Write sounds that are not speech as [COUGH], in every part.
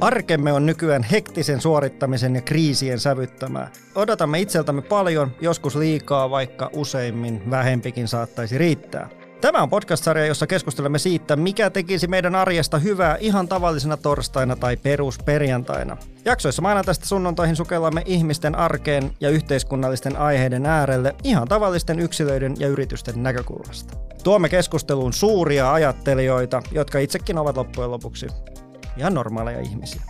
Arkemme on nykyään hektisen suorittamisen ja kriisien sävyttämää. Odotamme itseltämme paljon, joskus liikaa, vaikka useimmin vähempikin saattaisi riittää. Tämä on podcast-sarja, jossa keskustelemme siitä, mikä tekisi meidän arjesta hyvää ihan tavallisena torstaina tai perusperjantaina. Jaksoissa maanantaista sunnuntoihin sukellamme ihmisten arkeen ja yhteiskunnallisten aiheiden äärelle ihan tavallisten yksilöiden ja yritysten näkökulmasta. Tuomme keskusteluun suuria ajattelijoita, jotka itsekin ovat loppujen lopuksi ihan normaaleja ihmisiä.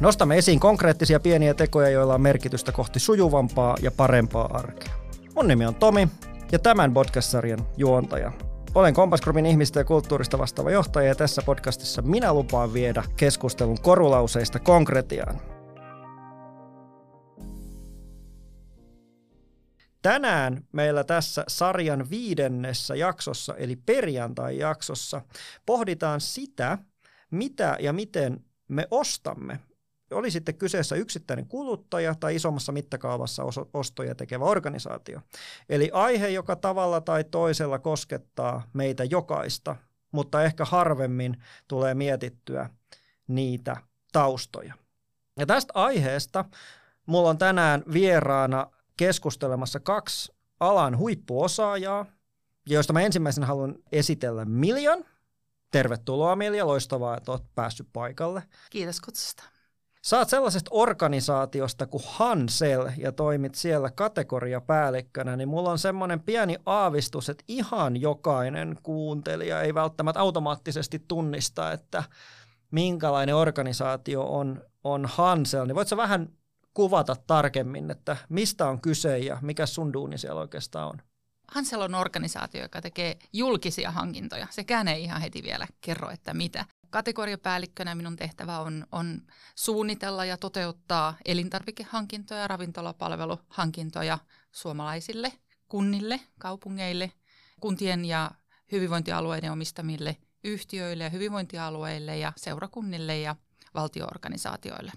Nostamme esiin konkreettisia pieniä tekoja, joilla on merkitystä kohti sujuvampaa ja parempaa arkea. Mun nimi on Tomi ja tämän podcast-sarjan juontaja. Olen Kompas Groupin ihmistä ja kulttuurista vastaava johtaja ja tässä podcastissa minä lupaan viedä keskustelun korulauseista konkretiaan. Tänään meillä tässä sarjan viidennessä jaksossa, eli perjantai-jaksossa, pohditaan sitä, mitä ja miten me ostamme. Oli sitten kyseessä yksittäinen kuluttaja tai isommassa mittakaavassa ostoja tekevä organisaatio. Eli aihe, joka tavalla tai toisella koskettaa meitä jokaista, mutta ehkä harvemmin tulee mietittyä niitä taustoja. Ja tästä aiheesta mulla on tänään vieraana keskustelemassa kaksi alan huippuosaajaa, joista mä ensimmäisen haluan esitellä Miljan – Tervetuloa Milja, loistavaa, että olet päässyt paikalle. Kiitos kutsusta. Saat sellaisesta organisaatiosta kuin Hansel ja toimit siellä kategoriapäällikkönä, niin mulla on semmoinen pieni aavistus, että ihan jokainen kuuntelija ei välttämättä automaattisesti tunnista, että minkälainen organisaatio on, on Hansel. Niin voitko vähän kuvata tarkemmin, että mistä on kyse ja mikä sun duuni siellä oikeastaan on? Hansel on organisaatio, joka tekee julkisia hankintoja. Sekään ei ihan heti vielä kerro, että mitä. Kategoriapäällikkönä minun tehtävä on, on suunnitella ja toteuttaa elintarvikehankintoja, ravintolapalveluhankintoja suomalaisille kunnille, kaupungeille, kuntien ja hyvinvointialueiden omistamille yhtiöille ja hyvinvointialueille ja seurakunnille ja valtioorganisaatioille.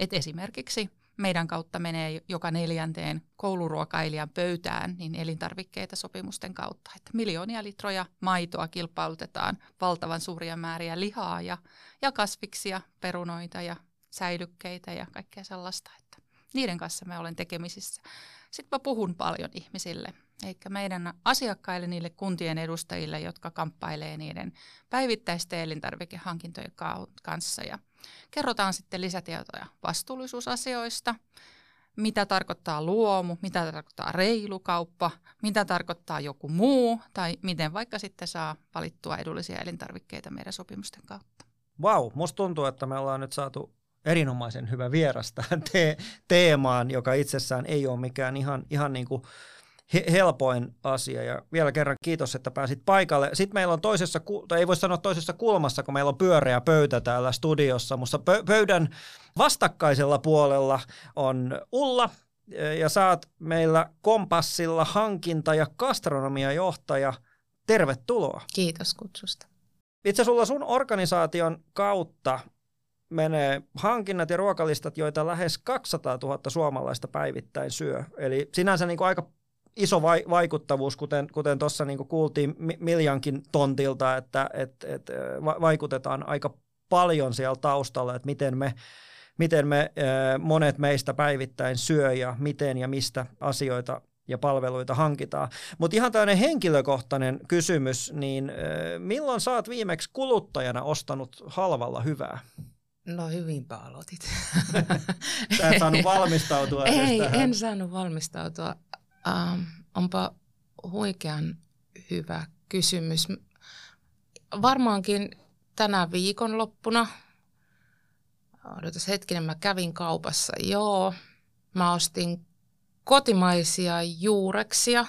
Et esimerkiksi meidän kautta menee joka neljänteen kouluruokailijan pöytään niin elintarvikkeita sopimusten kautta. Että miljoonia litroja maitoa kilpailutetaan, valtavan suuria määriä lihaa ja, ja kasviksia, perunoita ja säilykkeitä ja kaikkea sellaista. Että niiden kanssa me olen tekemisissä. Sitten mä puhun paljon ihmisille, eikä meidän asiakkaille, niille kuntien edustajille, jotka kamppailee niiden päivittäisten elintarvikehankintojen kanssa. Ja kerrotaan sitten lisätietoja vastuullisuusasioista, mitä tarkoittaa luomu, mitä tarkoittaa reilu kauppa, mitä tarkoittaa joku muu, tai miten vaikka sitten saa valittua edullisia elintarvikkeita meidän sopimusten kautta. Vau, wow, musta tuntuu, että me ollaan nyt saatu erinomaisen hyvä vieras tähän te- teemaan, joka itsessään ei ole mikään ihan, ihan niin kuin he- helpoin asia. Ja vielä kerran kiitos, että pääsit paikalle. Sitten meillä on toisessa, tai ei voi sanoa toisessa kulmassa, kun meillä on pyöreä pöytä täällä studiossa, mutta pö- pöydän vastakkaisella puolella on Ulla, ja saat meillä Kompassilla hankinta- ja gastronomiajohtaja. Tervetuloa. Kiitos kutsusta. Itse sulla sun organisaation kautta menee hankinnat ja ruokalistat, joita lähes 200 000 suomalaista päivittäin syö. Eli sinänsä niin kuin aika iso vai, vaikuttavuus, kuten, kuten tuossa niin kuultiin Miljankin tontilta, että et, et, vaikutetaan aika paljon siellä taustalla, että miten me, miten me monet meistä päivittäin syö ja miten ja mistä asioita ja palveluita hankitaan. Mutta ihan tämmöinen henkilökohtainen kysymys, niin milloin saat viimeksi kuluttajana ostanut halvalla hyvää? No hyvinpä aloitit. [LAUGHS] Sä et saanut valmistautua Ei, en saanut valmistautua. Um, onpa huikean hyvä kysymys. Varmaankin tänä viikonloppuna, odotas hetkinen, mä kävin kaupassa, joo, mä ostin kotimaisia juureksia,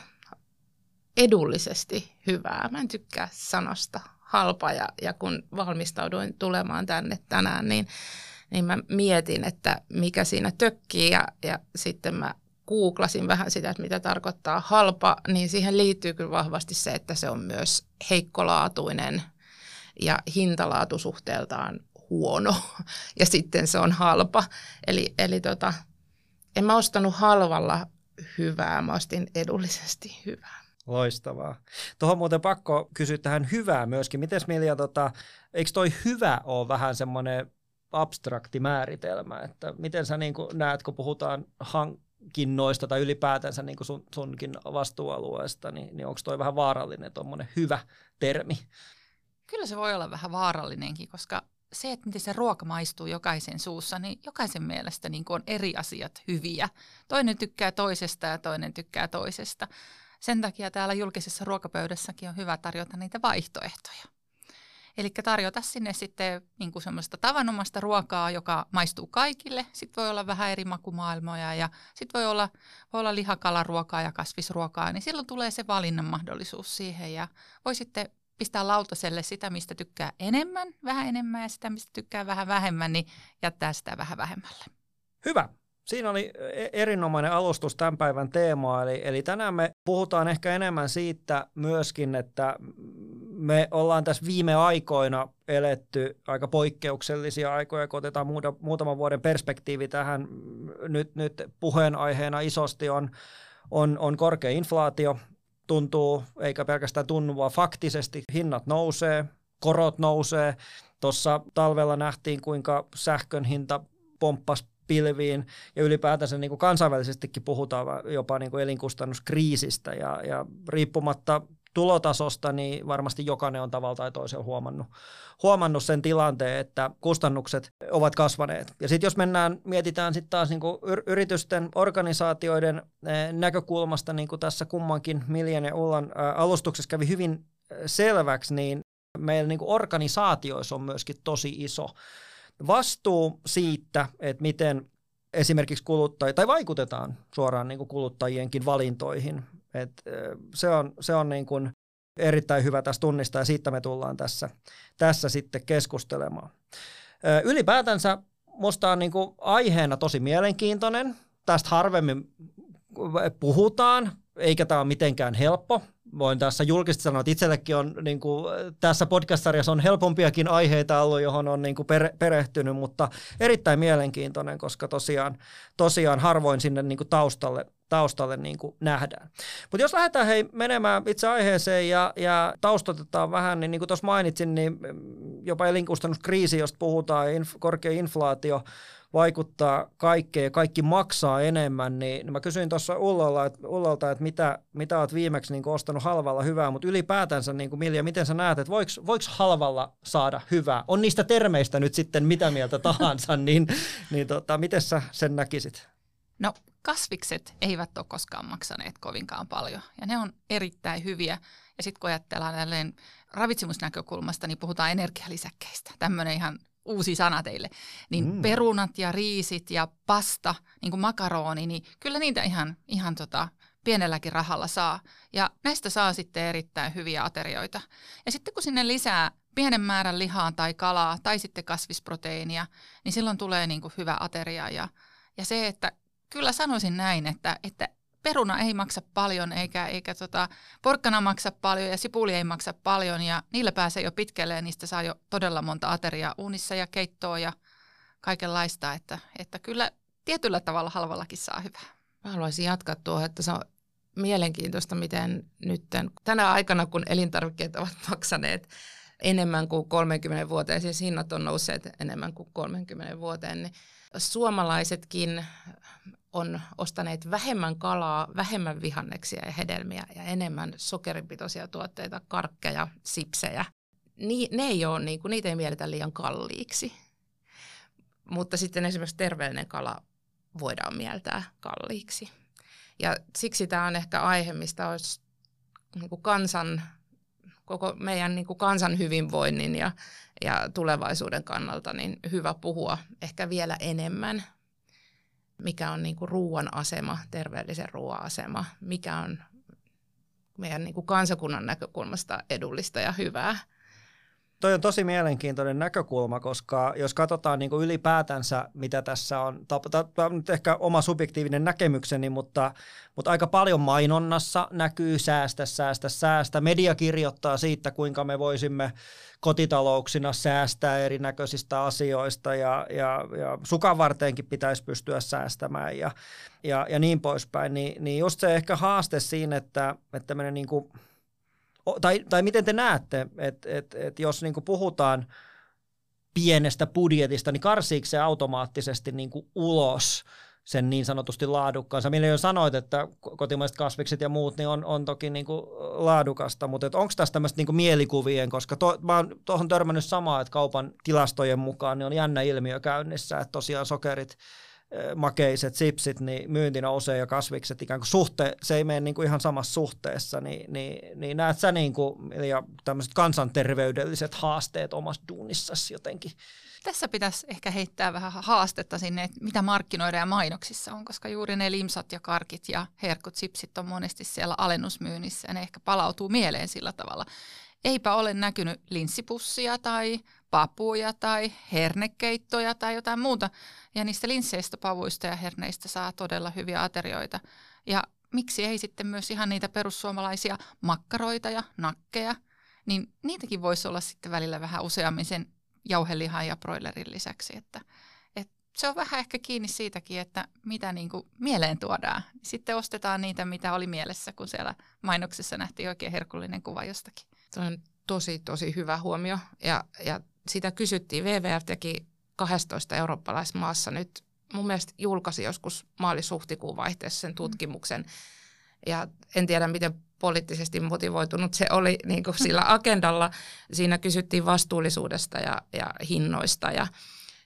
edullisesti hyvää. Mä en tykkää sanasta halpa ja, ja kun valmistauduin tulemaan tänne tänään, niin, niin mä mietin, että mikä siinä tökkii ja, ja sitten mä googlasin vähän sitä, että mitä tarkoittaa halpa, niin siihen liittyy kyllä vahvasti se, että se on myös heikkolaatuinen ja hintalaatusuhteeltaan huono [LAUGHS] ja sitten se on halpa. Eli, eli tota, en mä ostanut halvalla hyvää, mä ostin edullisesti hyvää. Loistavaa. Tuohon muuten pakko kysyä tähän hyvää myöskin. Miten Milja, tota, eikö toi hyvä ole vähän semmoinen abstrakti määritelmä, että miten sä niin näet, kun puhutaan hankinnoista tai ylipäätänsä niin sun, sunkin vastuualueesta, niin, niin onko toi vähän vaarallinen tuommoinen hyvä termi? Kyllä se voi olla vähän vaarallinenkin, koska se, että miten se ruoka maistuu jokaisen suussa, niin jokaisen mielestä niin on eri asiat hyviä. Toinen tykkää toisesta ja toinen tykkää toisesta. Sen takia täällä julkisessa ruokapöydässäkin on hyvä tarjota niitä vaihtoehtoja. Eli tarjota sinne sitten niin kuin semmoista tavanomasta ruokaa, joka maistuu kaikille. Sitten voi olla vähän eri makumaailmoja ja sitten voi olla, voi olla lihakalaruokaa ja kasvisruokaa, niin silloin tulee se valinnan mahdollisuus siihen ja voi sitten pistää lautaselle sitä, mistä tykkää enemmän, vähän enemmän ja sitä, mistä tykkää vähän vähemmän, niin jättää sitä vähän vähemmälle. Hyvä. Siinä oli e- erinomainen alustus tämän päivän teemaa, eli, eli tänään me puhutaan ehkä enemmän siitä myöskin, että me ollaan tässä viime aikoina eletty aika poikkeuksellisia aikoja, kun otetaan muuta, muutaman vuoden perspektiivi tähän. Nyt, nyt puheenaiheena isosti on, on, on korkea inflaatio, tuntuu, eikä pelkästään tunnu, vaan faktisesti hinnat nousee, korot nousee. Tuossa talvella nähtiin, kuinka sähkön hinta pomppasi pilviin ja ylipäätänsä niin kuin kansainvälisestikin puhutaan jopa niin kuin elinkustannuskriisistä ja, ja riippumatta tulotasosta, niin varmasti jokainen on tavalla tai toisella huomannut, huomannut sen tilanteen, että kustannukset ovat kasvaneet. Ja sitten jos mennään, mietitään sitten taas niin yritysten, organisaatioiden eh, näkökulmasta, niin kuin tässä kummankin Miljan ja Ullan alustuksessa kävi hyvin selväksi, niin meillä niin organisaatioissa on myöskin tosi iso vastuu siitä, että miten esimerkiksi kuluttajia, tai vaikutetaan suoraan niin kuin kuluttajienkin valintoihin. Et, se on, se on niin kuin erittäin hyvä tässä tunnistaa ja siitä me tullaan tässä, tässä sitten keskustelemaan. Ylipäätänsä minusta on niin kuin aiheena tosi mielenkiintoinen. Tästä harvemmin puhutaan, eikä tämä ole mitenkään helppo voin tässä julkisesti sanoa, että itsellekin on niin kuin, tässä podcast-sarjassa on helpompiakin aiheita ollut, johon on niin kuin per, perehtynyt, mutta erittäin mielenkiintoinen, koska tosiaan, tosiaan harvoin sinne niin kuin taustalle, taustalle niin kuin nähdään. Mutta jos lähdetään hei menemään itse aiheeseen ja, ja taustotetaan vähän, niin niin kuin tuossa mainitsin, niin jopa elinkustannuskriisi, josta puhutaan, inf, korkea inflaatio, vaikuttaa kaikkeen ja kaikki maksaa enemmän, niin mä kysyin tuossa Ullolta, että, Ullolta, että mitä, mitä olet viimeksi niin ostanut halvalla hyvää, mutta ylipäätänsä niin kuin Milja, miten sä näet, että voiko, voiko halvalla saada hyvää? On niistä termeistä nyt sitten mitä mieltä [LAUGHS] tahansa, niin, niin tota, miten sä sen näkisit? No kasvikset eivät ole koskaan maksaneet kovinkaan paljon ja ne on erittäin hyviä. Ja sitten kun ajatellaan jälleen ravitsemusnäkökulmasta, niin puhutaan energialisäkkeistä. Tämmöinen ihan uusi sana teille, niin mm. perunat ja riisit ja pasta, niin kuin makaroni, niin kyllä niitä ihan, ihan tota, pienelläkin rahalla saa. Ja näistä saa sitten erittäin hyviä aterioita. Ja sitten kun sinne lisää pienen määrän lihaa tai kalaa tai sitten kasvisproteiinia, niin silloin tulee niin kuin hyvä ateria. Ja, ja se, että kyllä sanoisin näin, että, että peruna ei maksa paljon eikä, eikä tota, porkkana maksa paljon ja sipuli ei maksa paljon ja niillä pääsee jo pitkälle ja niistä saa jo todella monta ateriaa uunissa ja keittoa ja kaikenlaista, että, että kyllä tietyllä tavalla halvallakin saa hyvää. Mä haluaisin jatkaa tuohon, että se on mielenkiintoista, miten nyt tänä aikana, kun elintarvikkeet ovat [LAUGHS] maksaneet enemmän kuin 30 vuoteen, siis hinnat on nousseet enemmän kuin 30 vuoteen, niin suomalaisetkin on ostaneet vähemmän kalaa, vähemmän vihanneksia ja hedelmiä ja enemmän sokeripitoisia tuotteita, karkkeja, sipsejä. Ni, ne ei ole, niin kuin, niitä ei mielletä liian kalliiksi. Mutta sitten esimerkiksi terveellinen kala voidaan mieltää kalliiksi. Ja siksi tämä on ehkä aihe, mistä olisi niin kuin kansan, koko meidän niin kuin kansan hyvinvoinnin ja, ja tulevaisuuden kannalta niin hyvä puhua ehkä vielä enemmän mikä on niin kuin ruoan asema, terveellisen ruoan asema, mikä on meidän niin kuin kansakunnan näkökulmasta edullista ja hyvää. Toi on tosi mielenkiintoinen näkökulma, koska jos katsotaan niin kuin ylipäätänsä, mitä tässä on, tämä on nyt ehkä oma subjektiivinen näkemykseni, mutta, mutta aika paljon mainonnassa näkyy säästä, säästä, säästä. Media kirjoittaa siitä, kuinka me voisimme kotitalouksina säästää erinäköisistä asioista ja, ja, ja sukan varteenkin pitäisi pystyä säästämään ja, ja, ja niin poispäin. Ni, niin just se ehkä haaste siinä, että, että niin kuin – tai, tai miten te näette, että et, et jos niin puhutaan pienestä budjetista, niin karsiiko se automaattisesti niin ulos sen niin sanotusti laadukkaansa? Millä jo sanoit, että kotimaiset kasvikset ja muut niin on, on toki niin kuin laadukasta, mutta onko tässä tämmöistä niin mielikuvien, koska to, mä oon tuohon törmännyt samaa, että kaupan tilastojen mukaan niin on jännä ilmiö käynnissä, että tosiaan sokerit – makeiset sipsit, niin myynti nousee ja kasvikset ikään kuin suhte, se ei mene niin kuin ihan samassa suhteessa, niin, niin, niin näet sä niin kuin, ja tämmöiset kansanterveydelliset haasteet omassa duunissasi jotenkin? Tässä pitäisi ehkä heittää vähän haastetta sinne, että mitä markkinoida ja mainoksissa on, koska juuri ne limsat ja karkit ja herkut sipsit on monesti siellä alennusmyynnissä ja ne ehkä palautuu mieleen sillä tavalla. Eipä ole näkynyt linssipussia tai papuja tai hernekeittoja tai jotain muuta. Ja niistä linsseistä, pavuista ja herneistä saa todella hyviä aterioita. Ja miksi ei sitten myös ihan niitä perussuomalaisia makkaroita ja nakkeja, niin niitäkin voisi olla sitten välillä vähän useammin sen jauhelihan ja broilerin lisäksi, että, että se on vähän ehkä kiinni siitäkin, että mitä niin kuin mieleen tuodaan. Sitten ostetaan niitä, mitä oli mielessä, kun siellä mainoksessa nähtiin oikein herkullinen kuva jostakin. Tuo on tosi, tosi hyvä huomio. Ja, ja sitä kysyttiin. WWF teki 12 eurooppalaismaassa nyt mun mielestä julkaisi joskus maalis-huhtikuun vaihteessa sen mm. tutkimuksen. Ja en tiedä, miten poliittisesti motivoitunut se oli [LAUGHS] niin kuin sillä agendalla. Siinä kysyttiin vastuullisuudesta ja, ja hinnoista ja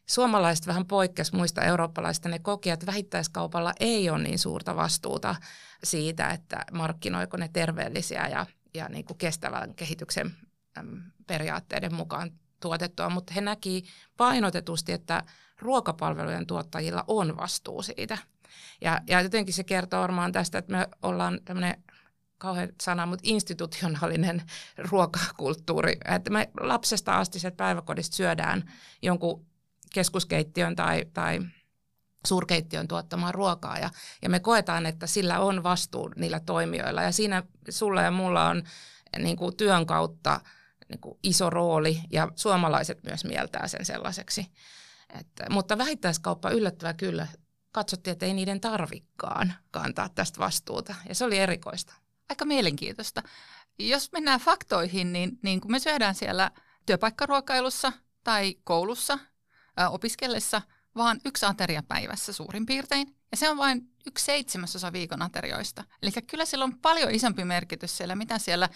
suomalaiset vähän poikkeus muista eurooppalaisista. Ne koki, että vähittäiskaupalla ei ole niin suurta vastuuta siitä, että markkinoiko ne terveellisiä ja, ja niin kuin kestävän kehityksen periaatteiden mukaan tuotettua, mutta he näki painotetusti, että ruokapalvelujen tuottajilla on vastuu siitä. Ja, ja jotenkin se kertoo varmaan tästä, että me ollaan tämmöinen kauhean sana, mutta institutionaalinen [LAUGHS] ruokakulttuuri. Että me lapsesta asti se päiväkodista syödään jonkun keskuskeittiön tai, tai suurkeittiön tuottamaa ruokaa ja, ja me koetaan, että sillä on vastuu niillä toimijoilla ja siinä sulla ja mulla on niin kuin työn kautta niin kuin iso rooli ja suomalaiset myös mieltää sen sellaiseksi. Että, mutta vähittäiskauppa yllättävää kyllä katsottiin, että ei niiden tarvikkaan kantaa tästä vastuuta ja se oli erikoista. Aika mielenkiintoista. Jos mennään faktoihin, niin, niin kun me syödään siellä työpaikkaruokailussa tai koulussa ää, opiskellessa vaan yksi ateria päivässä suurin piirtein, ja se on vain yksi seitsemäsosa viikon aterioista. Eli kyllä sillä on paljon isompi merkitys siellä, mitä siellä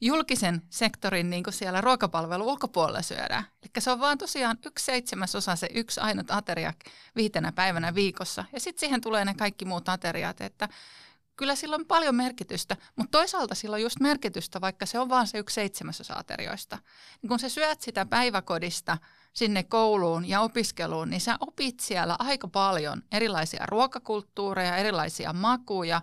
julkisen sektorin niin kuin siellä ruokapalvelu ulkopuolella syödään. Eli se on vaan tosiaan yksi seitsemäsosa se yksi ainut ateria viitenä päivänä viikossa. Ja sitten siihen tulee ne kaikki muut ateriat, että kyllä sillä on paljon merkitystä, mutta toisaalta sillä on just merkitystä, vaikka se on vaan se yksi seitsemäsosa aterioista. Niin kun sä syöt sitä päiväkodista – sinne kouluun ja opiskeluun, niin sä opit siellä aika paljon erilaisia ruokakulttuureja, erilaisia makuja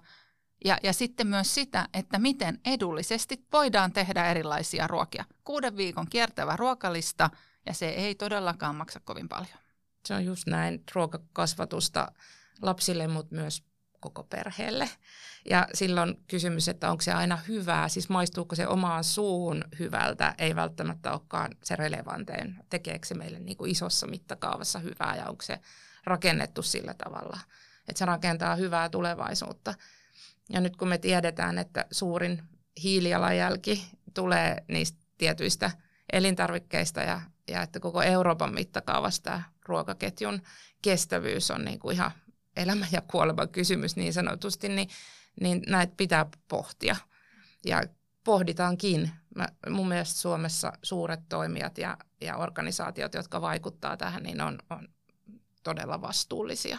ja, ja sitten myös sitä, että miten edullisesti voidaan tehdä erilaisia ruokia. Kuuden viikon kiertävä ruokalista ja se ei todellakaan maksa kovin paljon. Se on just näin ruokakasvatusta lapsille, mutta myös koko perheelle. Ja silloin kysymys, että onko se aina hyvää, siis maistuuko se omaan suuhun hyvältä, ei välttämättä olekaan se relevanteen. Tekeekö se meille niin kuin isossa mittakaavassa hyvää ja onko se rakennettu sillä tavalla, että se rakentaa hyvää tulevaisuutta. Ja nyt kun me tiedetään, että suurin hiilijalanjälki tulee niistä tietyistä elintarvikkeista ja, ja että koko Euroopan mittakaavasta ruokaketjun kestävyys on niin kuin ihan elämä ja kuolema kysymys niin sanotusti, niin, niin näitä pitää pohtia. Ja pohditaankin. Mä, mun mielestä Suomessa suuret toimijat ja, ja organisaatiot, jotka vaikuttaa tähän, niin on, on todella vastuullisia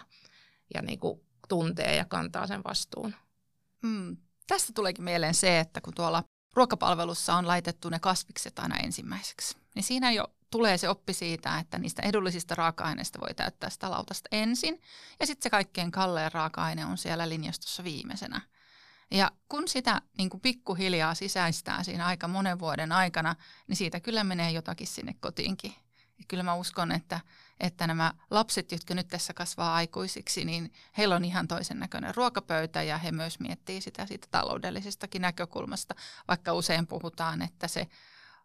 ja niin kuin tuntee ja kantaa sen vastuun. Mm. Tästä tuleekin mieleen se, että kun tuolla ruokapalvelussa on laitettu ne kasvikset aina ensimmäiseksi, niin siinä jo tulee se oppi siitä, että niistä edullisista raaka-aineista voi täyttää sitä lautasta ensin, ja sitten se kaikkein kallein raaka-aine on siellä linjastossa viimeisenä. Ja kun sitä niin kuin pikkuhiljaa sisäistää siinä aika monen vuoden aikana, niin siitä kyllä menee jotakin sinne kotiinkin. Ja kyllä mä uskon, että, että nämä lapset, jotka nyt tässä kasvaa aikuisiksi, niin heillä on ihan toisen näköinen ruokapöytä ja he myös miettii sitä siitä taloudellisestakin näkökulmasta, vaikka usein puhutaan, että se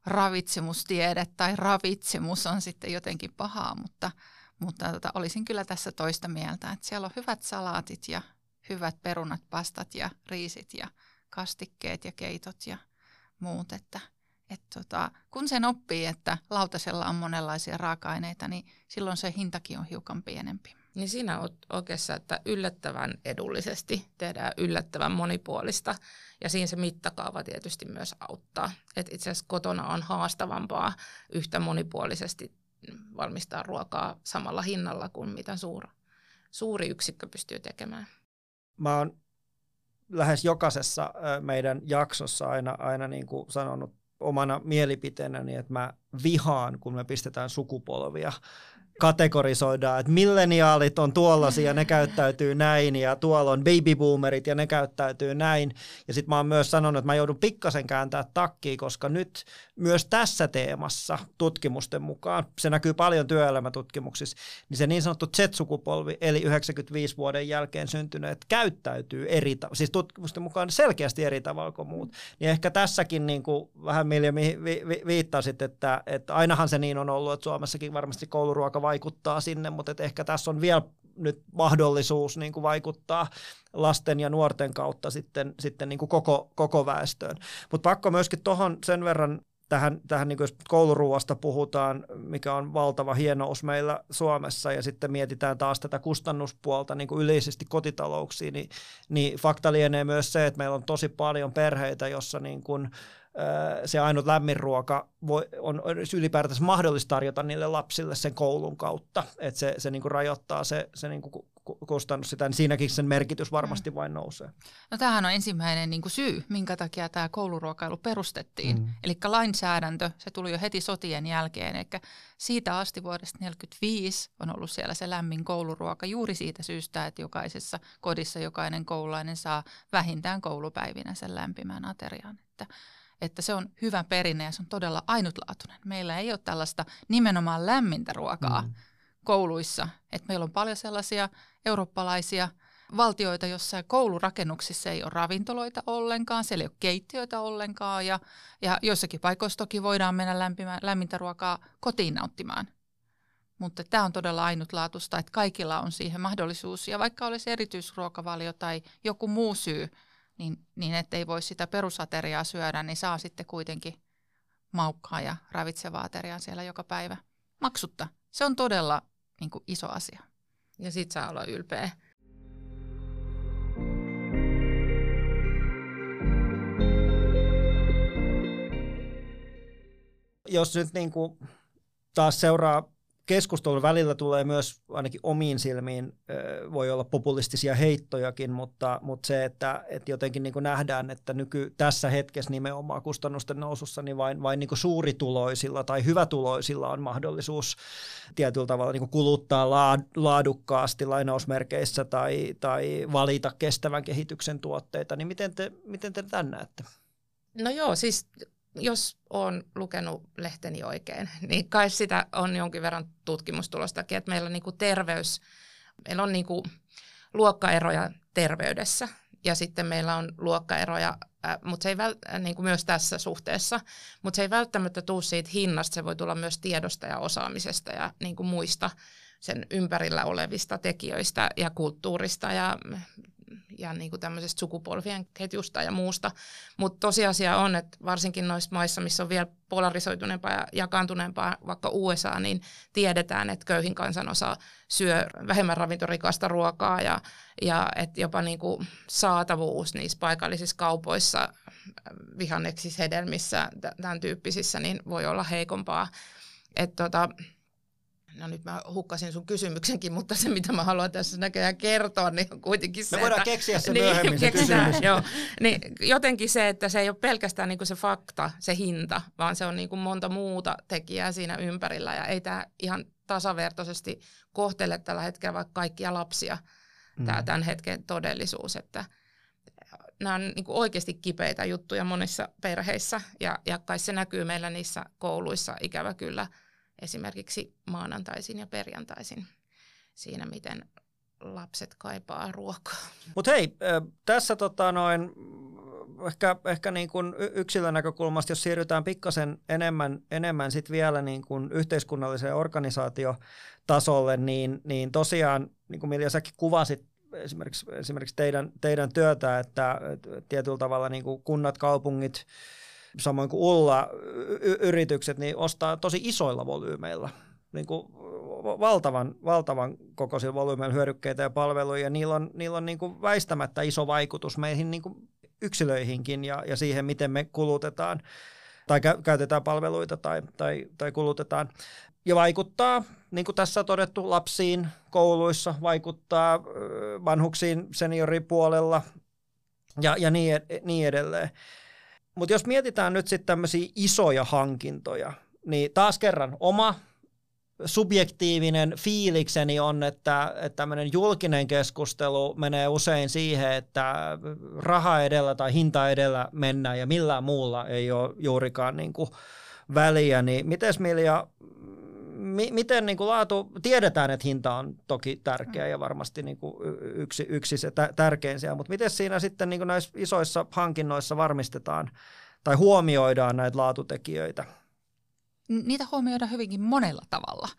ravitsemustiede tai ravitsemus on sitten jotenkin pahaa, mutta, mutta tota, olisin kyllä tässä toista mieltä, että siellä on hyvät salaatit ja hyvät perunat, pastat ja riisit ja kastikkeet ja keitot ja muut, että et tota, kun sen oppii, että lautasella on monenlaisia raaka-aineita, niin silloin se hintakin on hiukan pienempi. Niin siinä on oikeassa, että yllättävän edullisesti tehdään yllättävän monipuolista ja siinä se mittakaava tietysti myös auttaa. Et itse asiassa kotona on haastavampaa yhtä monipuolisesti valmistaa ruokaa samalla hinnalla kuin mitä suuri, suuri yksikkö pystyy tekemään. Mä oon lähes jokaisessa meidän jaksossa aina, aina niin kuin sanonut omana mielipiteenäni, että mä vihaan, kun me pistetään sukupolvia kategorisoidaan, että milleniaalit on tuollaisia, ne käyttäytyy näin, ja tuolla on babyboomerit, ja ne käyttäytyy näin. Ja sitten mä oon myös sanonut, että mä joudun pikkasen kääntää takkiin, koska nyt myös tässä teemassa tutkimusten mukaan, se näkyy paljon työelämätutkimuksissa, niin se niin sanottu Z-sukupolvi, eli 95 vuoden jälkeen syntyneet, käyttäytyy eri tavalla, siis tutkimusten mukaan selkeästi eri tavalla kuin muut. Niin ehkä tässäkin niin kuin vähän Milja vi, vi, vi, viittasit, että, että ainahan se niin on ollut, että Suomessakin varmasti kouluruoka vaikuttaa sinne, mutta et ehkä tässä on vielä nyt mahdollisuus niin kuin vaikuttaa lasten ja nuorten kautta sitten, sitten niin kuin koko, koko väestöön. Mutta pakko myöskin tuohon sen verran tähän, tähän niin kuin jos kouluruuasta puhutaan, mikä on valtava hienous meillä Suomessa, ja sitten mietitään taas tätä kustannuspuolta niin kuin yleisesti kotitalouksiin, niin, niin fakta lienee myös se, että meillä on tosi paljon perheitä, jossa niin kuin, se ainut lämmin ruoka voi, on ylipäätänsä mahdollista tarjota niille lapsille sen koulun kautta, että se, se niin kuin rajoittaa se, se niin kuin kustannus sitä, niin siinäkin sen merkitys varmasti mm. vain nousee. No tämähän on ensimmäinen niin kuin syy, minkä takia tämä kouluruokailu perustettiin. Mm. Eli lainsäädäntö, se tuli jo heti sotien jälkeen, eli siitä asti vuodesta 1945 on ollut siellä se lämmin kouluruoka juuri siitä syystä, että jokaisessa kodissa jokainen koululainen saa vähintään koulupäivinä sen lämpimän aterian. Että että se on hyvä perinne ja se on todella ainutlaatuinen. Meillä ei ole tällaista nimenomaan lämmintä ruokaa mm. kouluissa. Et meillä on paljon sellaisia eurooppalaisia valtioita, jossa koulurakennuksissa ei ole ravintoloita ollenkaan, siellä ei ole keittiöitä ollenkaan ja, ja joissakin paikoissa toki voidaan mennä lämpimä, lämmintä ruokaa kotiin nauttimaan. Mutta tämä on todella ainutlaatuista, että kaikilla on siihen mahdollisuus. Ja vaikka olisi erityisruokavalio tai joku muu syy, niin, niin ettei voi sitä perusateriaa syödä, niin saa sitten kuitenkin maukkaa ja ravitsevaa ateriaa siellä joka päivä maksutta. Se on todella niin kuin, iso asia. Ja sit saa olla ylpeä. Jos nyt niin kuin taas seuraa keskustelun välillä tulee myös ainakin omiin silmiin, voi olla populistisia heittojakin, mutta, mutta se, että, että jotenkin niin nähdään, että nyky, tässä hetkessä nimenomaan kustannusten nousussa, niin vain, vain niin suurituloisilla tai hyvätuloisilla on mahdollisuus tietyllä tavalla niin kuluttaa laadukkaasti lainausmerkeissä tai, tai valita kestävän kehityksen tuotteita, niin miten te, miten te tämän näette? No joo, siis jos on lukenut lehteni oikein, [LAUGHS] niin kai sitä on jonkin verran tutkimustulostakin, että meillä on niin terveys, meillä on niin luokkaeroja terveydessä ja sitten meillä on luokkaeroja, mutta se ei väl, niin kuin myös tässä suhteessa, mutta se ei välttämättä tule siitä hinnasta, se voi tulla myös tiedosta ja osaamisesta ja niin kuin muista sen ympärillä olevista tekijöistä ja kulttuurista ja ja niin kuin tämmöisestä sukupolvien ketjusta ja muusta. Mutta tosiasia on, että varsinkin noissa maissa, missä on vielä polarisoituneempaa ja jakaantuneempaa, vaikka USA, niin tiedetään, että köyhin kansanosa syö vähemmän ravintorikasta ruokaa ja, ja että jopa niin kuin saatavuus niissä paikallisissa kaupoissa, vihanneksissa, hedelmissä, tämän tyyppisissä, niin voi olla heikompaa. Että tota, no nyt mä hukkasin sun kysymyksenkin, mutta se mitä mä haluan tässä näköjään kertoa, niin on kuitenkin se, Me voidaan että, keksiä se [LAUGHS] niin, myöhemmin se kysymys. Joo, niin jotenkin se, että se ei ole pelkästään niin kuin se fakta, se hinta, vaan se on niin kuin monta muuta tekijää siinä ympärillä ja ei tämä ihan tasavertaisesti kohtele tällä hetkellä vaikka kaikkia lapsia, mm. tämä tämän hetken todellisuus, että nämä on niin kuin oikeasti kipeitä juttuja monissa perheissä ja, ja kai se näkyy meillä niissä kouluissa ikävä kyllä esimerkiksi maanantaisin ja perjantaisin siinä, miten lapset kaipaa ruokaa. Mutta hei, tässä tota noin, ehkä, ehkä niin kuin yksilön näkökulmasta, jos siirrytään pikkasen enemmän, enemmän sit vielä niin kuin yhteiskunnalliseen organisaatiotasolle, niin, niin tosiaan, niin kuin Milja säkin kuvasit esimerkiksi, esimerkiksi teidän, teidän työtä, että tietyllä tavalla niin kuin kunnat, kaupungit, samoin kuin Ulla, y- yritykset, niin ostaa tosi isoilla volyymeilla niin kuin valtavan, valtavan kokoisilla volyymeilla hyödykkeitä ja palveluja, ja niillä on, niillä on niin kuin väistämättä iso vaikutus meihin niin kuin yksilöihinkin ja, ja siihen, miten me kulutetaan tai kä- käytetään palveluita tai, tai, tai kulutetaan. Ja vaikuttaa, niin kuin tässä on todettu, lapsiin kouluissa, vaikuttaa vanhuksiin senioripuolella ja, ja niin, niin edelleen. Mutta jos mietitään nyt sitten tämmöisiä isoja hankintoja, niin taas kerran oma subjektiivinen fiilikseni on, että, että tämmöinen julkinen keskustelu menee usein siihen, että raha edellä tai hinta edellä mennään ja millään muulla ei ole juurikaan niin kuin väliä. Niin miten Milja, mi, miten niin kuin laatu, tiedetään, että hinta on toki tärkeä ja varmasti niin kuin yksi, yksi se tärkein siellä, mutta miten siinä sitten niin kuin näissä isoissa hankinnoissa varmistetaan tai huomioidaan näitä laatutekijöitä? niitä huomioidaan hyvinkin monella tavalla.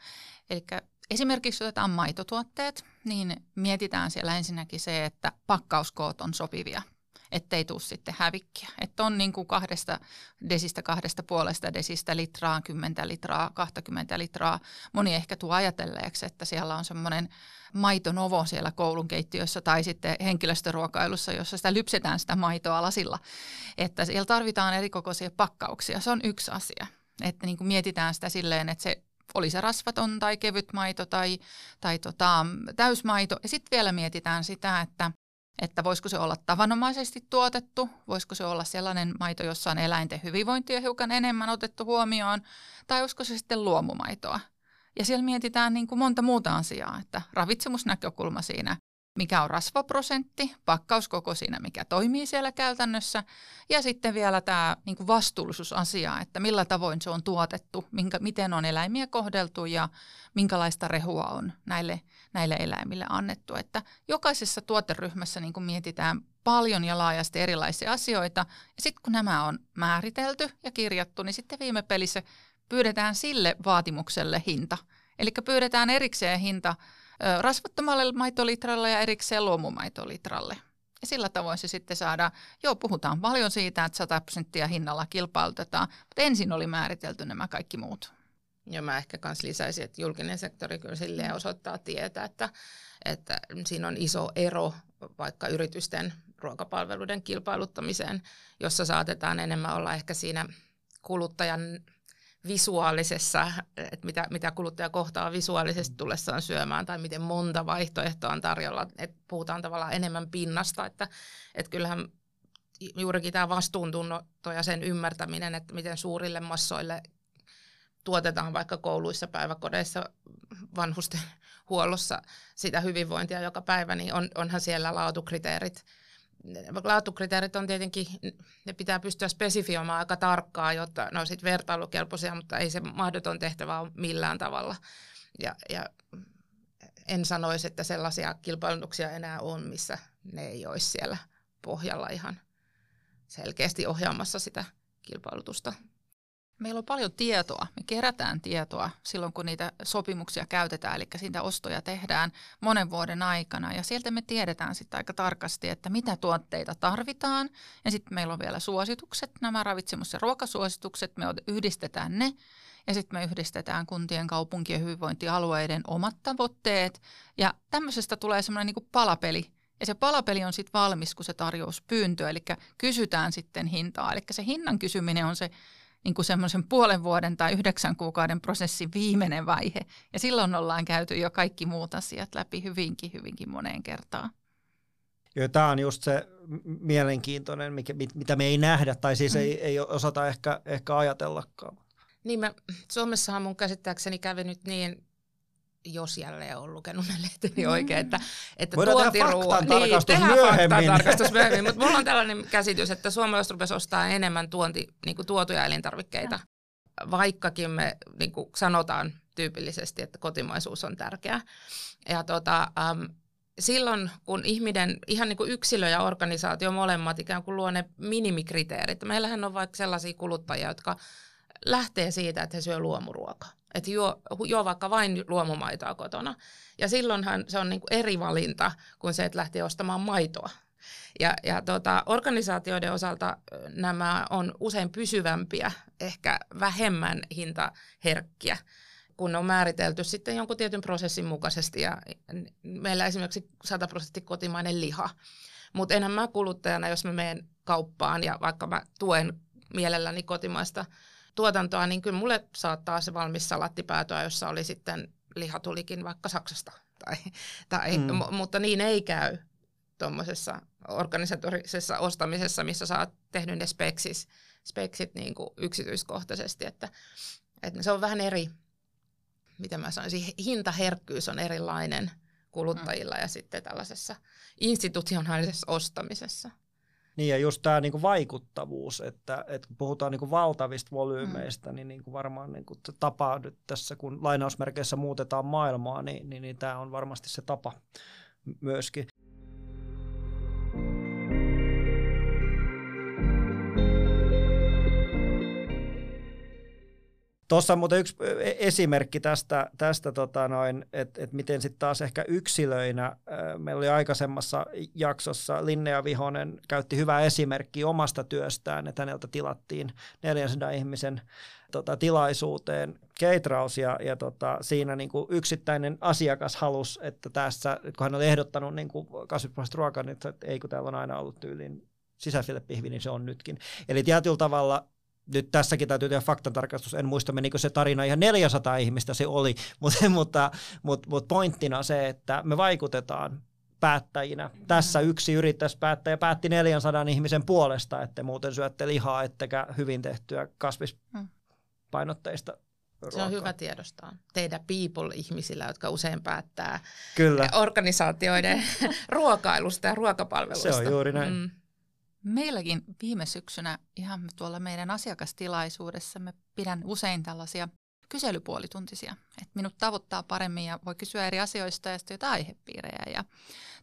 Eli esimerkiksi otetaan maitotuotteet, niin mietitään siellä ensinnäkin se, että pakkauskoot on sopivia ettei tule sitten hävikkiä. Että on niin kuin kahdesta desistä, kahdesta puolesta desistä litraa, 10 litraa, 20 litraa. Moni ehkä tuo ajatelleeksi, että siellä on semmoinen maitonovo siellä koulun keittiössä tai sitten henkilöstöruokailussa, jossa sitä lypsetään sitä maitoa lasilla. Että siellä tarvitaan erikokoisia pakkauksia. Se on yksi asia. Että niin kuin mietitään sitä silleen, että se oli se rasvaton tai kevyt maito tai, tai tota, täysmaito. Ja sitten vielä mietitään sitä, että, että voisiko se olla tavanomaisesti tuotettu, voisiko se olla sellainen maito, jossa on eläinten hyvinvointia hiukan enemmän otettu huomioon, tai olisiko se sitten luomumaitoa. Ja siellä mietitään niin kuin monta muuta asiaa, että ravitsemusnäkökulma siinä mikä on rasvaprosentti, pakkauskoko siinä, mikä toimii siellä käytännössä, ja sitten vielä tämä niin kuin vastuullisuusasia, että millä tavoin se on tuotettu, minkä, miten on eläimiä kohdeltu ja minkälaista rehua on näille, näille eläimille annettu. Että jokaisessa tuoteryhmässä niin kuin mietitään paljon ja laajasti erilaisia asioita, ja sitten kun nämä on määritelty ja kirjattu, niin sitten viime pelissä pyydetään sille vaatimukselle hinta. Eli pyydetään erikseen hinta rasvattomalle maitolitralle ja erikseen luomumaitolitralle. Ja sillä tavoin se sitten saadaan, joo puhutaan paljon siitä, että 100 prosenttia hinnalla kilpailutetaan, mutta ensin oli määritelty nämä kaikki muut. Ja mä ehkä myös lisäisin, että julkinen sektori kyllä silleen osoittaa tietä, että, että siinä on iso ero vaikka yritysten ruokapalveluiden kilpailuttamiseen, jossa saatetaan enemmän olla ehkä siinä kuluttajan visuaalisessa, että mitä, mitä kuluttaja kohtaa visuaalisesti tullessaan syömään tai miten monta vaihtoehtoa on tarjolla. Että puhutaan tavallaan enemmän pinnasta, että, että kyllähän juurikin tämä vastuuntunto ja sen ymmärtäminen, että miten suurille massoille tuotetaan vaikka kouluissa, päiväkodeissa, vanhusten huollossa sitä hyvinvointia joka päivä, niin on, onhan siellä laatukriteerit – laatukriteerit on tietenkin, ne pitää pystyä spesifioimaan aika tarkkaan, jotta ne on sitten vertailukelpoisia, mutta ei se mahdoton tehtävä ole millään tavalla. Ja, ja en sanoisi, että sellaisia kilpailutuksia enää on, missä ne ei olisi siellä pohjalla ihan selkeästi ohjaamassa sitä kilpailutusta. Meillä on paljon tietoa. Me kerätään tietoa silloin, kun niitä sopimuksia käytetään, eli siitä ostoja tehdään monen vuoden aikana. Ja sieltä me tiedetään sitten aika tarkasti, että mitä tuotteita tarvitaan. Ja sitten meillä on vielä suositukset, nämä ravitsemus- ja ruokasuositukset. Me yhdistetään ne ja sitten me yhdistetään kuntien, kaupunkien, hyvinvointialueiden omat tavoitteet. Ja tämmöisestä tulee semmoinen niin palapeli, ja se palapeli on sitten valmis, kun se tarjous pyyntöä, eli kysytään sitten hintaa. Eli se hinnan kysyminen on se niin kuin semmoisen puolen vuoden tai yhdeksän kuukauden prosessin viimeinen vaihe. Ja silloin ollaan käyty jo kaikki muut asiat läpi hyvinkin, hyvinkin moneen kertaan. Joo, tämä on just se mielenkiintoinen, mikä, mitä me ei nähdä, tai siis mm. ei, ei osata ehkä, ehkä ajatellakaan. Niin, mä, Suomessahan mun käsittääkseni kävi nyt niin, jos jälleen on lukenut ne lehteni oikein, että, että Voidaan tehdä faktantarkastus niin, tehdään myöhemmin. myöhemmin, mutta mulla on tällainen käsitys, että suomalaiset rupes ostaa enemmän tuonti, niin kuin tuotuja elintarvikkeita, vaikkakin me niin kuin sanotaan tyypillisesti, että kotimaisuus on tärkeää. Ja tota, äm, silloin, kun ihminen, ihan niin kuin yksilö ja organisaatio molemmat ikään kuin luo ne minimikriteerit. Meillähän on vaikka sellaisia kuluttajia, jotka lähtee siitä, että he syö luomuruokaa. Että juo, juo vaikka vain luomumaitoa kotona. Ja silloinhan se on niin kuin eri valinta kuin se, että lähtee ostamaan maitoa. Ja, ja tota, organisaatioiden osalta nämä on usein pysyvämpiä, ehkä vähemmän hintaherkkiä kun on määritelty sitten jonkun tietyn prosessin mukaisesti. Ja meillä esimerkiksi 100 prosenttia kotimainen liha. Mutta enhän mä kuluttajana, jos mä menen kauppaan ja vaikka mä tuen mielelläni kotimaista tuotantoa, niin kyllä mulle saattaa se valmis salatti päätyä, jossa oli sitten liha tulikin vaikka Saksasta. [LAUGHS] Tai, tai, Mm. mm. Mutta niin ei käy tuommoisessa organisatorisessa ostamisessa, missä sä oot tehnyt ne speksis, speksit niin kuin yksityiskohtaisesti. Että, että se on vähän eri, mitä mä sanoisin, hintaherkkyys on erilainen kuluttajilla ja sitten tällaisessa institutionaalisessa ostamisessa. Niin ja just tämä niinku vaikuttavuus, että, että kun puhutaan niinku valtavista volyymeista, mm. niin niinku varmaan niinku se tapa nyt tässä, kun lainausmerkeissä muutetaan maailmaa, niin, niin, niin tämä on varmasti se tapa myöskin. Tuossa on muuten yksi e- esimerkki tästä, tästä tota noin, että et miten sitten taas ehkä yksilöinä, meillä oli aikaisemmassa jaksossa Linnea Vihonen käytti hyvää esimerkkiä omasta työstään, että häneltä tilattiin 400 ihmisen tota, tilaisuuteen keitraus ja, ja tota, siinä niin kuin yksittäinen asiakas halusi, että tässä, kun hän oli ehdottanut niin kasvipohjaista ruokaa, niin että ei kun täällä on aina ollut tyyliin sisäfilepihvi, niin se on nytkin. Eli tietyllä tavalla nyt tässäkin täytyy tehdä faktantarkastus, en muista menikö se tarina ihan 400 ihmistä se oli, [LAUGHS] mutta, mutta, mutta, mutta pointtina se, että me vaikutetaan päättäjinä. Tässä yksi yrittäisi päättää ja päätti 400 ihmisen puolesta, että muuten syötte lihaa, ettekä hyvin tehtyä kasvispainotteista Se on ruokaa. hyvä tiedostaa. Teidän people-ihmisillä, jotka usein päättää Kyllä, organisaatioiden [LAUGHS] ruokailusta ja ruokapalvelusta. se on juuri näin. Mm. Meilläkin viime syksynä ihan tuolla meidän asiakastilaisuudessa me pidän usein tällaisia kyselypuolituntisia, että minut tavoittaa paremmin ja voi kysyä eri asioista ja sitten jotain aihepiirejä. Ja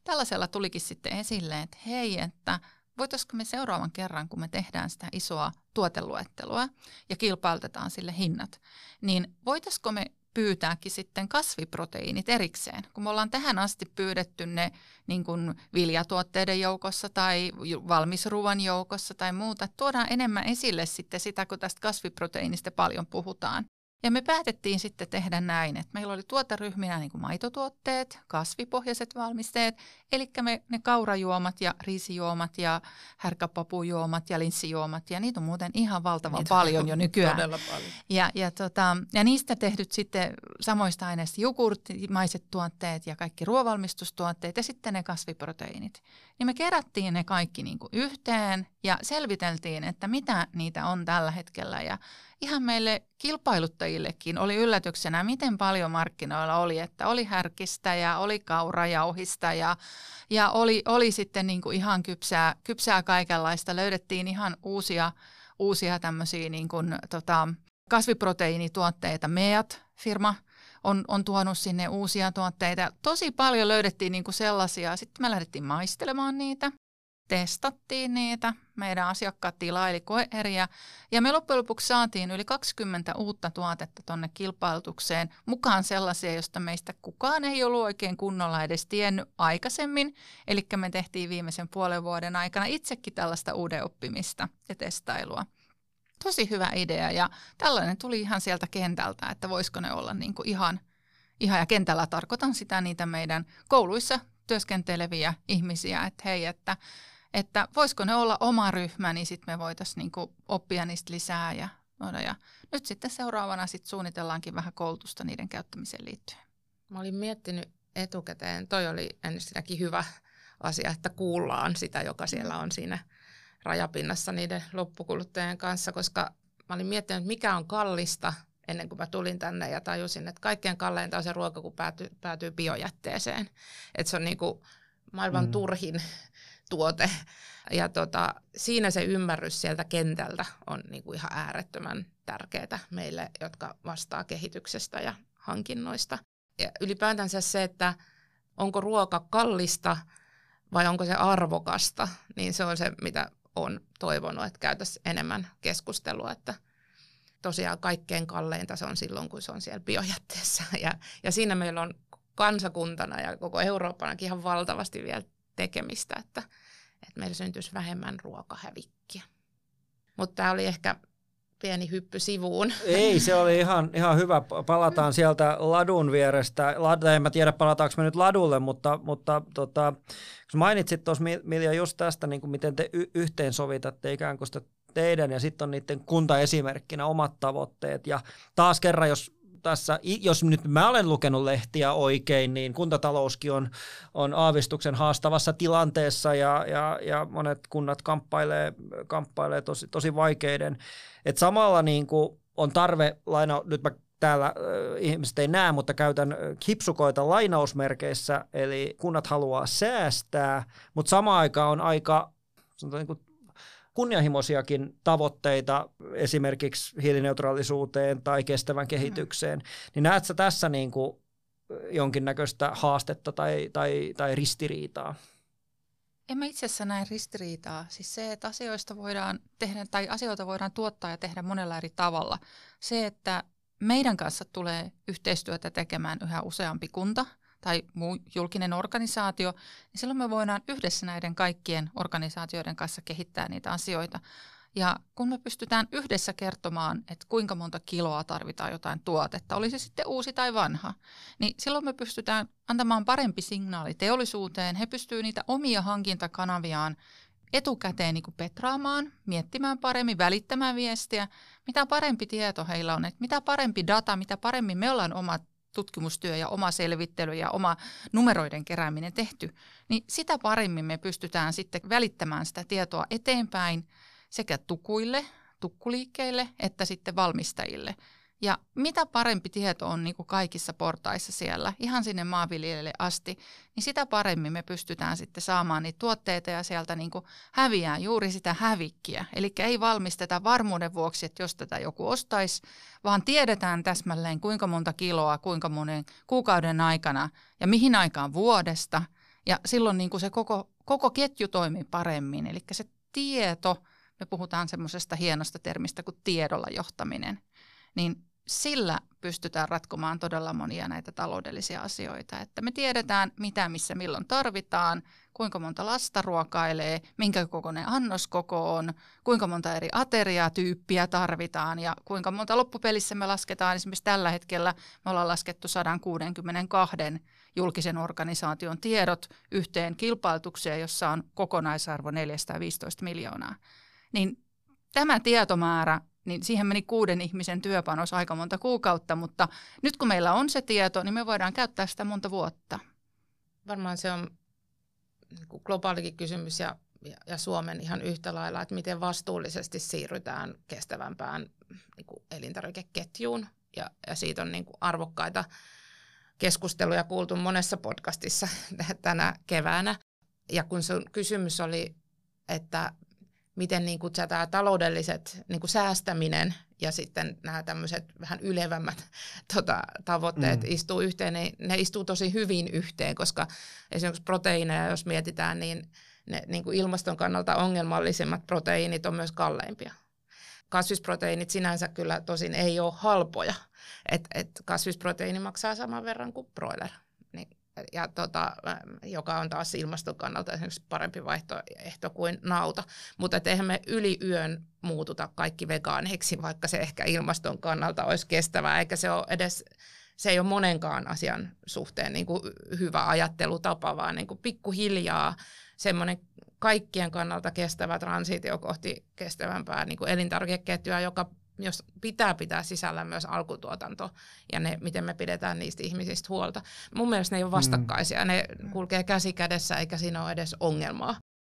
tällaisella tulikin sitten esille, että hei, että voitaisiko me seuraavan kerran, kun me tehdään sitä isoa tuoteluettelua ja kilpailutetaan sille hinnat, niin voitaisiko me pyytääkin sitten kasviproteiinit erikseen, kun me ollaan tähän asti pyydetty ne niin kuin viljatuotteiden joukossa tai valmisruuan joukossa tai muuta. Tuodaan enemmän esille sitten sitä, kun tästä kasviproteiinista paljon puhutaan. Ja me päätettiin sitten tehdä näin, että meillä oli tuoteryhminä niin kuin maitotuotteet, kasvipohjaiset valmisteet, eli me, ne kaurajuomat ja riisijuomat ja härkäpapujuomat ja linssijuomat, ja niitä on muuten ihan valtavan Niitä on paljon jo nykyään. Todella paljon. Ja, ja, tota, ja niistä tehdyt sitten samoista aineista jogurttimaiset tuotteet ja kaikki ruovalmistustuotteet ja sitten ne kasviproteiinit. Niin me kerättiin ne kaikki niin kuin yhteen ja selviteltiin, että mitä niitä on tällä hetkellä. Ja ihan meille kilpailuttajillekin oli yllätyksenä, miten paljon markkinoilla oli, että oli härkistä ja oli kaurajauhista ja, ja oli, oli sitten niin kuin ihan kypsää, kypsää kaikenlaista. Löydettiin ihan uusia, uusia tämmöisiä niin kuin, tota, kasviproteiinituotteita. Meat-firma on, on tuonut sinne uusia tuotteita. Tosi paljon löydettiin niinku sellaisia. Sitten me lähdettiin maistelemaan niitä, testattiin niitä. Meidän asiakkaat tilaili koeeriä. Ja me loppujen lopuksi saatiin yli 20 uutta tuotetta tuonne kilpailutukseen. Mukaan sellaisia, joista meistä kukaan ei ollut oikein kunnolla edes tiennyt aikaisemmin. Eli me tehtiin viimeisen puolen vuoden aikana itsekin tällaista uuden oppimista ja testailua tosi hyvä idea ja tällainen tuli ihan sieltä kentältä, että voisiko ne olla niin kuin ihan, ihan, ja kentällä tarkoitan sitä niitä meidän kouluissa työskenteleviä ihmisiä, että hei, että, että voisiko ne olla oma ryhmä, niin sitten me voitaisiin niin kuin oppia niistä lisää ja, ja nyt sitten seuraavana sit suunnitellaankin vähän koulutusta niiden käyttämiseen liittyen. Mä olin miettinyt etukäteen, toi oli ensinnäkin hyvä asia, että kuullaan sitä, joka siellä on siinä rajapinnassa niiden loppukuluttajien kanssa, koska mä olin miettinyt, että mikä on kallista ennen kuin mä tulin tänne ja tajusin, että kaikkein kalleinta on se ruoka, kun päätyy, päätyy biojätteeseen. Että se on niin kuin maailman mm. turhin tuote. Ja tota, siinä se ymmärrys sieltä kentältä on niin kuin ihan äärettömän tärkeää meille, jotka vastaa kehityksestä ja hankinnoista. Ja ylipäätänsä se, että onko ruoka kallista vai onko se arvokasta, niin se on se, mitä on toivonut, että käytäisiin enemmän keskustelua, että tosiaan kaikkein kalleinta se on silloin, kun se on siellä biojätteessä. Ja, ja siinä meillä on kansakuntana ja koko Eurooppanakin ihan valtavasti vielä tekemistä, että, että meillä syntyisi vähemmän ruokahävikkiä. Mutta tämä oli ehkä pieni hyppy sivuun. Ei, se oli ihan, ihan hyvä. Palataan sieltä ladun vierestä. Lad, en mä tiedä, palataanko me nyt ladulle, mutta, mutta tota, kun mainitsit tuossa Milja just tästä, niin kuin miten te y- yhteensovitatte ikään kuin sitä teidän ja sitten on niiden kuntaesimerkkinä omat tavoitteet. Ja taas kerran, jos tässä, jos nyt mä olen lukenut lehtiä oikein, niin kuntatalouskin on, on aavistuksen haastavassa tilanteessa ja, ja, ja monet kunnat kamppailee, kamppailee tosi, tosi vaikeiden. Et samalla niin kuin on tarve, laina, nyt mä täällä äh, ihmiset ei näe, mutta käytän kipsukoita lainausmerkeissä, eli kunnat haluaa säästää, mutta samaan aikaan on aika niin kuin kunnianhimoisiakin tavoitteita esimerkiksi hiilineutraalisuuteen tai kestävän kehitykseen, mm. niin näetkö sä tässä niin kuin jonkinnäköistä haastetta tai, tai, tai ristiriitaa? En mä itse asiassa näe ristiriitaa. Siis se, että asioista voidaan tehdä tai asioita voidaan tuottaa ja tehdä monella eri tavalla. Se, että meidän kanssa tulee yhteistyötä tekemään yhä useampi kunta – tai muu julkinen organisaatio, niin silloin me voidaan yhdessä näiden kaikkien organisaatioiden kanssa kehittää niitä asioita. Ja kun me pystytään yhdessä kertomaan, että kuinka monta kiloa tarvitaan jotain tuotetta, oli se sitten uusi tai vanha, niin silloin me pystytään antamaan parempi signaali teollisuuteen. He pystyvät niitä omia hankintakanaviaan etukäteen niin kuin petraamaan, miettimään paremmin, välittämään viestiä. Mitä parempi tieto heillä on, että mitä parempi data, mitä paremmin me ollaan omat tutkimustyö ja oma selvittely ja oma numeroiden kerääminen tehty, niin sitä paremmin me pystytään sitten välittämään sitä tietoa eteenpäin sekä tukuille, tukkuliikkeille että sitten valmistajille. Ja mitä parempi tieto on niin kuin kaikissa portaissa siellä, ihan sinne maanviljelijälle asti, niin sitä paremmin me pystytään sitten saamaan niitä tuotteita ja sieltä niin kuin häviää juuri sitä hävikkiä. Eli ei valmisteta varmuuden vuoksi, että jos tätä joku ostaisi, vaan tiedetään täsmälleen kuinka monta kiloa, kuinka monen kuukauden aikana ja mihin aikaan vuodesta. Ja silloin niin kuin se koko, koko ketju toimii paremmin. Eli se tieto, me puhutaan semmoisesta hienosta termistä kuin tiedolla johtaminen, niin sillä pystytään ratkomaan todella monia näitä taloudellisia asioita. Että me tiedetään, mitä missä milloin tarvitaan, kuinka monta lasta ruokailee, minkä kokoinen annoskoko on, kuinka monta eri ateriatyyppiä tarvitaan ja kuinka monta loppupelissä me lasketaan. Esimerkiksi tällä hetkellä me ollaan laskettu 162 julkisen organisaation tiedot yhteen kilpailutukseen, jossa on kokonaisarvo 415 miljoonaa. Niin tämä tietomäärä niin siihen meni kuuden ihmisen työpanos aika monta kuukautta, mutta nyt kun meillä on se tieto, niin me voidaan käyttää sitä monta vuotta. Varmaan se on niin globaalikin kysymys ja, ja, Suomen ihan yhtä lailla, että miten vastuullisesti siirrytään kestävämpään niin kuin elintarvikeketjuun ja, ja siitä on niin kuin arvokkaita keskusteluja kuultu monessa podcastissa [LAUGHS] tänä keväänä. Ja kun sun kysymys oli, että miten niin kuin tämä taloudelliset niin kuin säästäminen ja sitten nämä tämmöiset vähän ylevämmät [LAUGHS] tota, tavoitteet mm. istuu yhteen, niin ne istuu tosi hyvin yhteen, koska esimerkiksi proteiineja, jos mietitään, niin ne niin kuin ilmaston kannalta ongelmallisimmat proteiinit on myös kalleimpia. Kasvisproteiinit sinänsä kyllä tosin ei ole halpoja, että et kasvisproteiini maksaa saman verran kuin broiler. Ja tota, joka on taas ilmaston kannalta esimerkiksi parempi vaihtoehto kuin nauta. Mutta eihän me yli yön muututa kaikki vegaaneiksi, vaikka se ehkä ilmaston kannalta olisi kestävää, eikä se ole edes se ei ole monenkaan asian suhteen niin kuin hyvä ajattelutapa, vaan niin kuin pikkuhiljaa semmoinen kaikkien kannalta kestävä transitio kohti kestävämpää niin kuin elintarvikeketjua, joka jos pitää pitää sisällä myös alkutuotanto ja ne, miten me pidetään niistä ihmisistä huolta. Mun mielestä ne ei ole mm. vastakkaisia, ne kulkee käsi kädessä eikä siinä ole edes ongelmaa.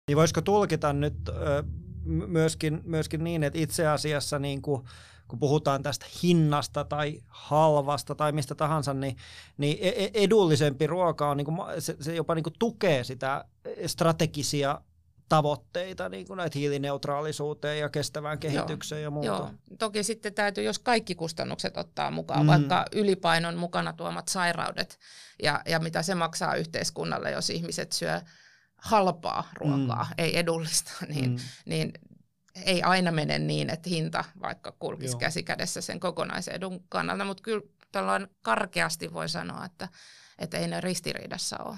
Niin voisiko tulkita nyt ö, myöskin, myöskin niin, että itse asiassa niin kuin kun puhutaan tästä hinnasta tai halvasta tai mistä tahansa, niin, niin e, e, edullisempi ruoka on, niin kuin, se, se jopa niin kuin tukee sitä strategisia tavoitteita, niin kuin näitä hiilineutraalisuuteen ja kestävään kehitykseen Joo. ja muuta. Joo. Toki sitten täytyy, jos kaikki kustannukset ottaa mukaan, mm. vaikka ylipainon mukana tuomat sairaudet ja, ja mitä se maksaa yhteiskunnalle, jos ihmiset syö halpaa ruokaa, mm. ei edullista, [LAUGHS] niin, mm. niin ei aina mene niin, että hinta vaikka kulkisi käsi kädessä sen kokonaisedun kannalta, mutta kyllä tällainen karkeasti voi sanoa, että, että ei ne ristiriidassa ole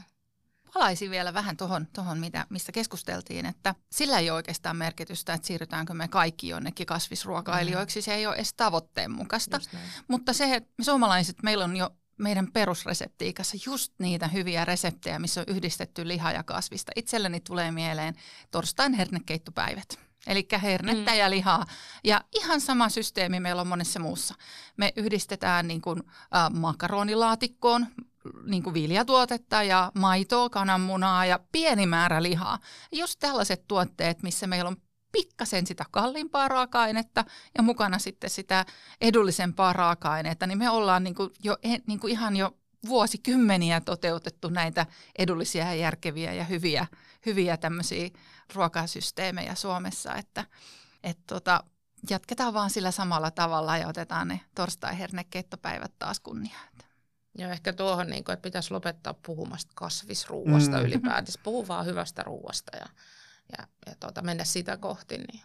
palaisin vielä vähän tuohon, tohon, mitä, mistä keskusteltiin, että sillä ei ole oikeastaan merkitystä, että siirrytäänkö me kaikki jonnekin kasvisruokailijoiksi. Se ei ole edes tavoitteen mukaista. Mutta se, että me suomalaiset, meillä on jo meidän perusreseptiikassa just niitä hyviä reseptejä, missä on yhdistetty liha ja kasvista. Itselleni tulee mieleen torstain hernekeittopäivät. Eli hernettä mm. ja lihaa. Ja ihan sama systeemi meillä on monessa muussa. Me yhdistetään niin kuin, äh, makaronilaatikkoon niin kuin viljatuotetta ja maitoa, kananmunaa ja pieni määrä lihaa. Just tällaiset tuotteet, missä meillä on pikkasen sitä kalliimpaa raaka-ainetta ja mukana sitten sitä edullisempaa raaka-ainetta, niin me ollaan niin kuin jo, niin kuin ihan jo vuosikymmeniä toteutettu näitä edullisia ja järkeviä ja hyviä, hyviä tämmöisiä ruokasysteemejä Suomessa, että et tota, jatketaan vaan sillä samalla tavalla ja otetaan ne torstai-hernekeittopäivät taas kunniaan. Ja ehkä tuohon, niin kuin, että pitäisi lopettaa puhumasta kasvisruuasta mm. ylipäätään. Puhu vaan hyvästä ruuasta ja, ja, ja tuota, mennä sitä kohti. Niin.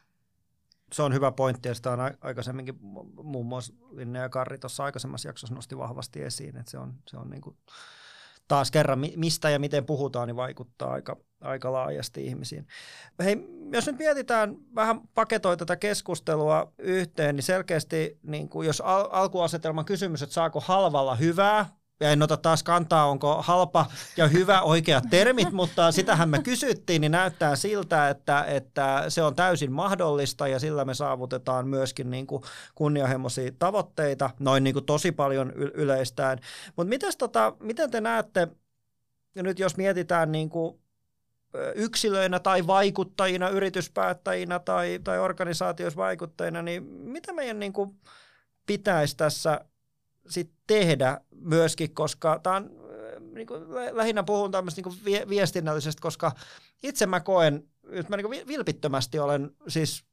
Se on hyvä pointti ja sitä on aikaisemminkin muun muassa Linne ja Karri tuossa aikaisemmassa jaksossa nosti vahvasti esiin, että se on, se on niin kuin, taas kerran mistä ja miten puhutaan, niin vaikuttaa aika, aika laajasti ihmisiin. Hei, jos nyt mietitään vähän paketoi tätä keskustelua yhteen, niin selkeästi niin kuin jos al- alkuasetelman kysymys, että saako halvalla hyvää, en ota taas kantaa, onko halpa ja hyvä oikeat termit, mutta sitähän me kysyttiin, niin näyttää siltä, että, että se on täysin mahdollista ja sillä me saavutetaan myöskin niin kuin kunnianhimoisia tavoitteita, noin niin kuin tosi paljon yleistään. Mutta tota, miten te näette, ja nyt jos mietitään niin kuin yksilöinä tai vaikuttajina, yrityspäättäjinä tai, tai organisaatioissa vaikuttajina, niin mitä meidän niin kuin pitäisi tässä sit tehdä myöskin, koska tämä on, äh, niin kuin, lähinnä puhun tämmöistä niin viestinnällisestä, koska itse mä koen, että mä niin vilpittömästi olen, siis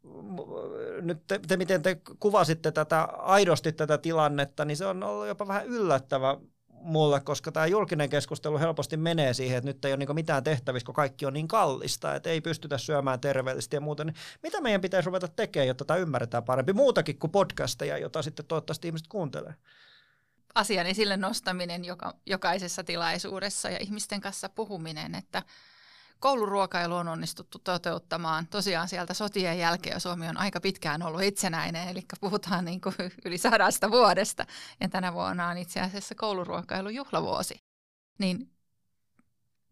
nyt te, te, miten te kuvasitte tätä aidosti tätä tilannetta, niin se on ollut jopa vähän yllättävä mulle, koska tämä julkinen keskustelu helposti menee siihen, että nyt ei ole niin mitään tehtävissä, kun kaikki on niin kallista, että ei pystytä syömään terveellisesti ja muuta. Niin mitä meidän pitäisi ruveta tekemään, jotta tämä ymmärretään parempi? Muutakin kuin podcasteja, jota sitten toivottavasti ihmiset kuuntelee asian esille nostaminen joka, jokaisessa tilaisuudessa ja ihmisten kanssa puhuminen, että kouluruokailu on onnistuttu toteuttamaan tosiaan sieltä sotien jälkeen, Suomi on aika pitkään ollut itsenäinen, eli puhutaan niin kuin yli sadasta vuodesta, ja tänä vuonna on itse asiassa kouluruokailujuhlavuosi. Niin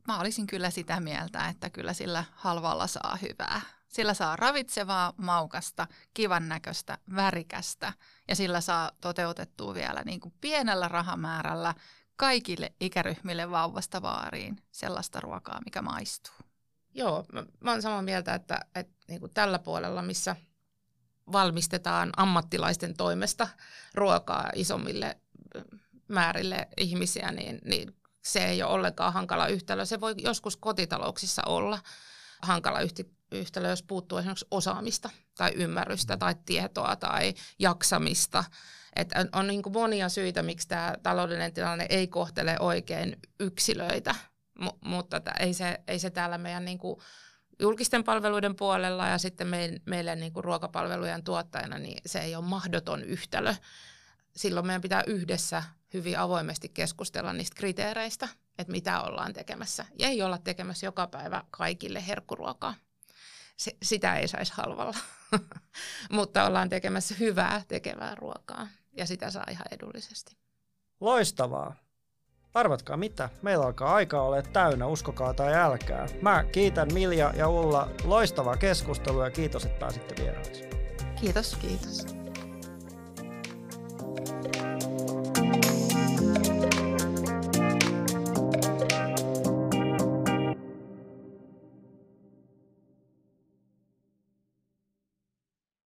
mä olisin kyllä sitä mieltä, että kyllä sillä halvalla saa hyvää. Sillä saa ravitsevaa, maukasta, kivan näköistä, värikästä ja sillä saa toteutettua vielä niin kuin pienellä rahamäärällä kaikille ikäryhmille vauvasta vaariin sellaista ruokaa, mikä maistuu. Joo, mä, mä olen samaa mieltä, että, että niin kuin tällä puolella, missä valmistetaan ammattilaisten toimesta ruokaa isommille määrille ihmisiä, niin, niin se ei ole ollenkaan hankala yhtälö. Se voi joskus kotitalouksissa olla hankala yhtälö, jos puuttuu esimerkiksi osaamista tai ymmärrystä tai tietoa tai jaksamista. Et on, on niin monia syitä, miksi tämä taloudellinen tilanne ei kohtele oikein yksilöitä, M- mutta t- ei, se, ei se täällä meidän niin julkisten palveluiden puolella ja sitten meille, meille niin ruokapalvelujen tuottajana, niin se ei ole mahdoton yhtälö. Silloin meidän pitää yhdessä hyvin avoimesti keskustella niistä kriteereistä, että mitä ollaan tekemässä. Ja ei olla tekemässä joka päivä kaikille herkkuruokaa se, sitä ei saisi halvalla. [LAUGHS] Mutta ollaan tekemässä hyvää tekevää ruokaa ja sitä saa ihan edullisesti. Loistavaa! Arvatkaa mitä, meillä alkaa aika ole täynnä, uskokaa tai älkää. Mä kiitän Milja ja Ulla loistavaa keskustelua ja kiitos, että pääsitte vieraaksi. Kiitos, kiitos. thank you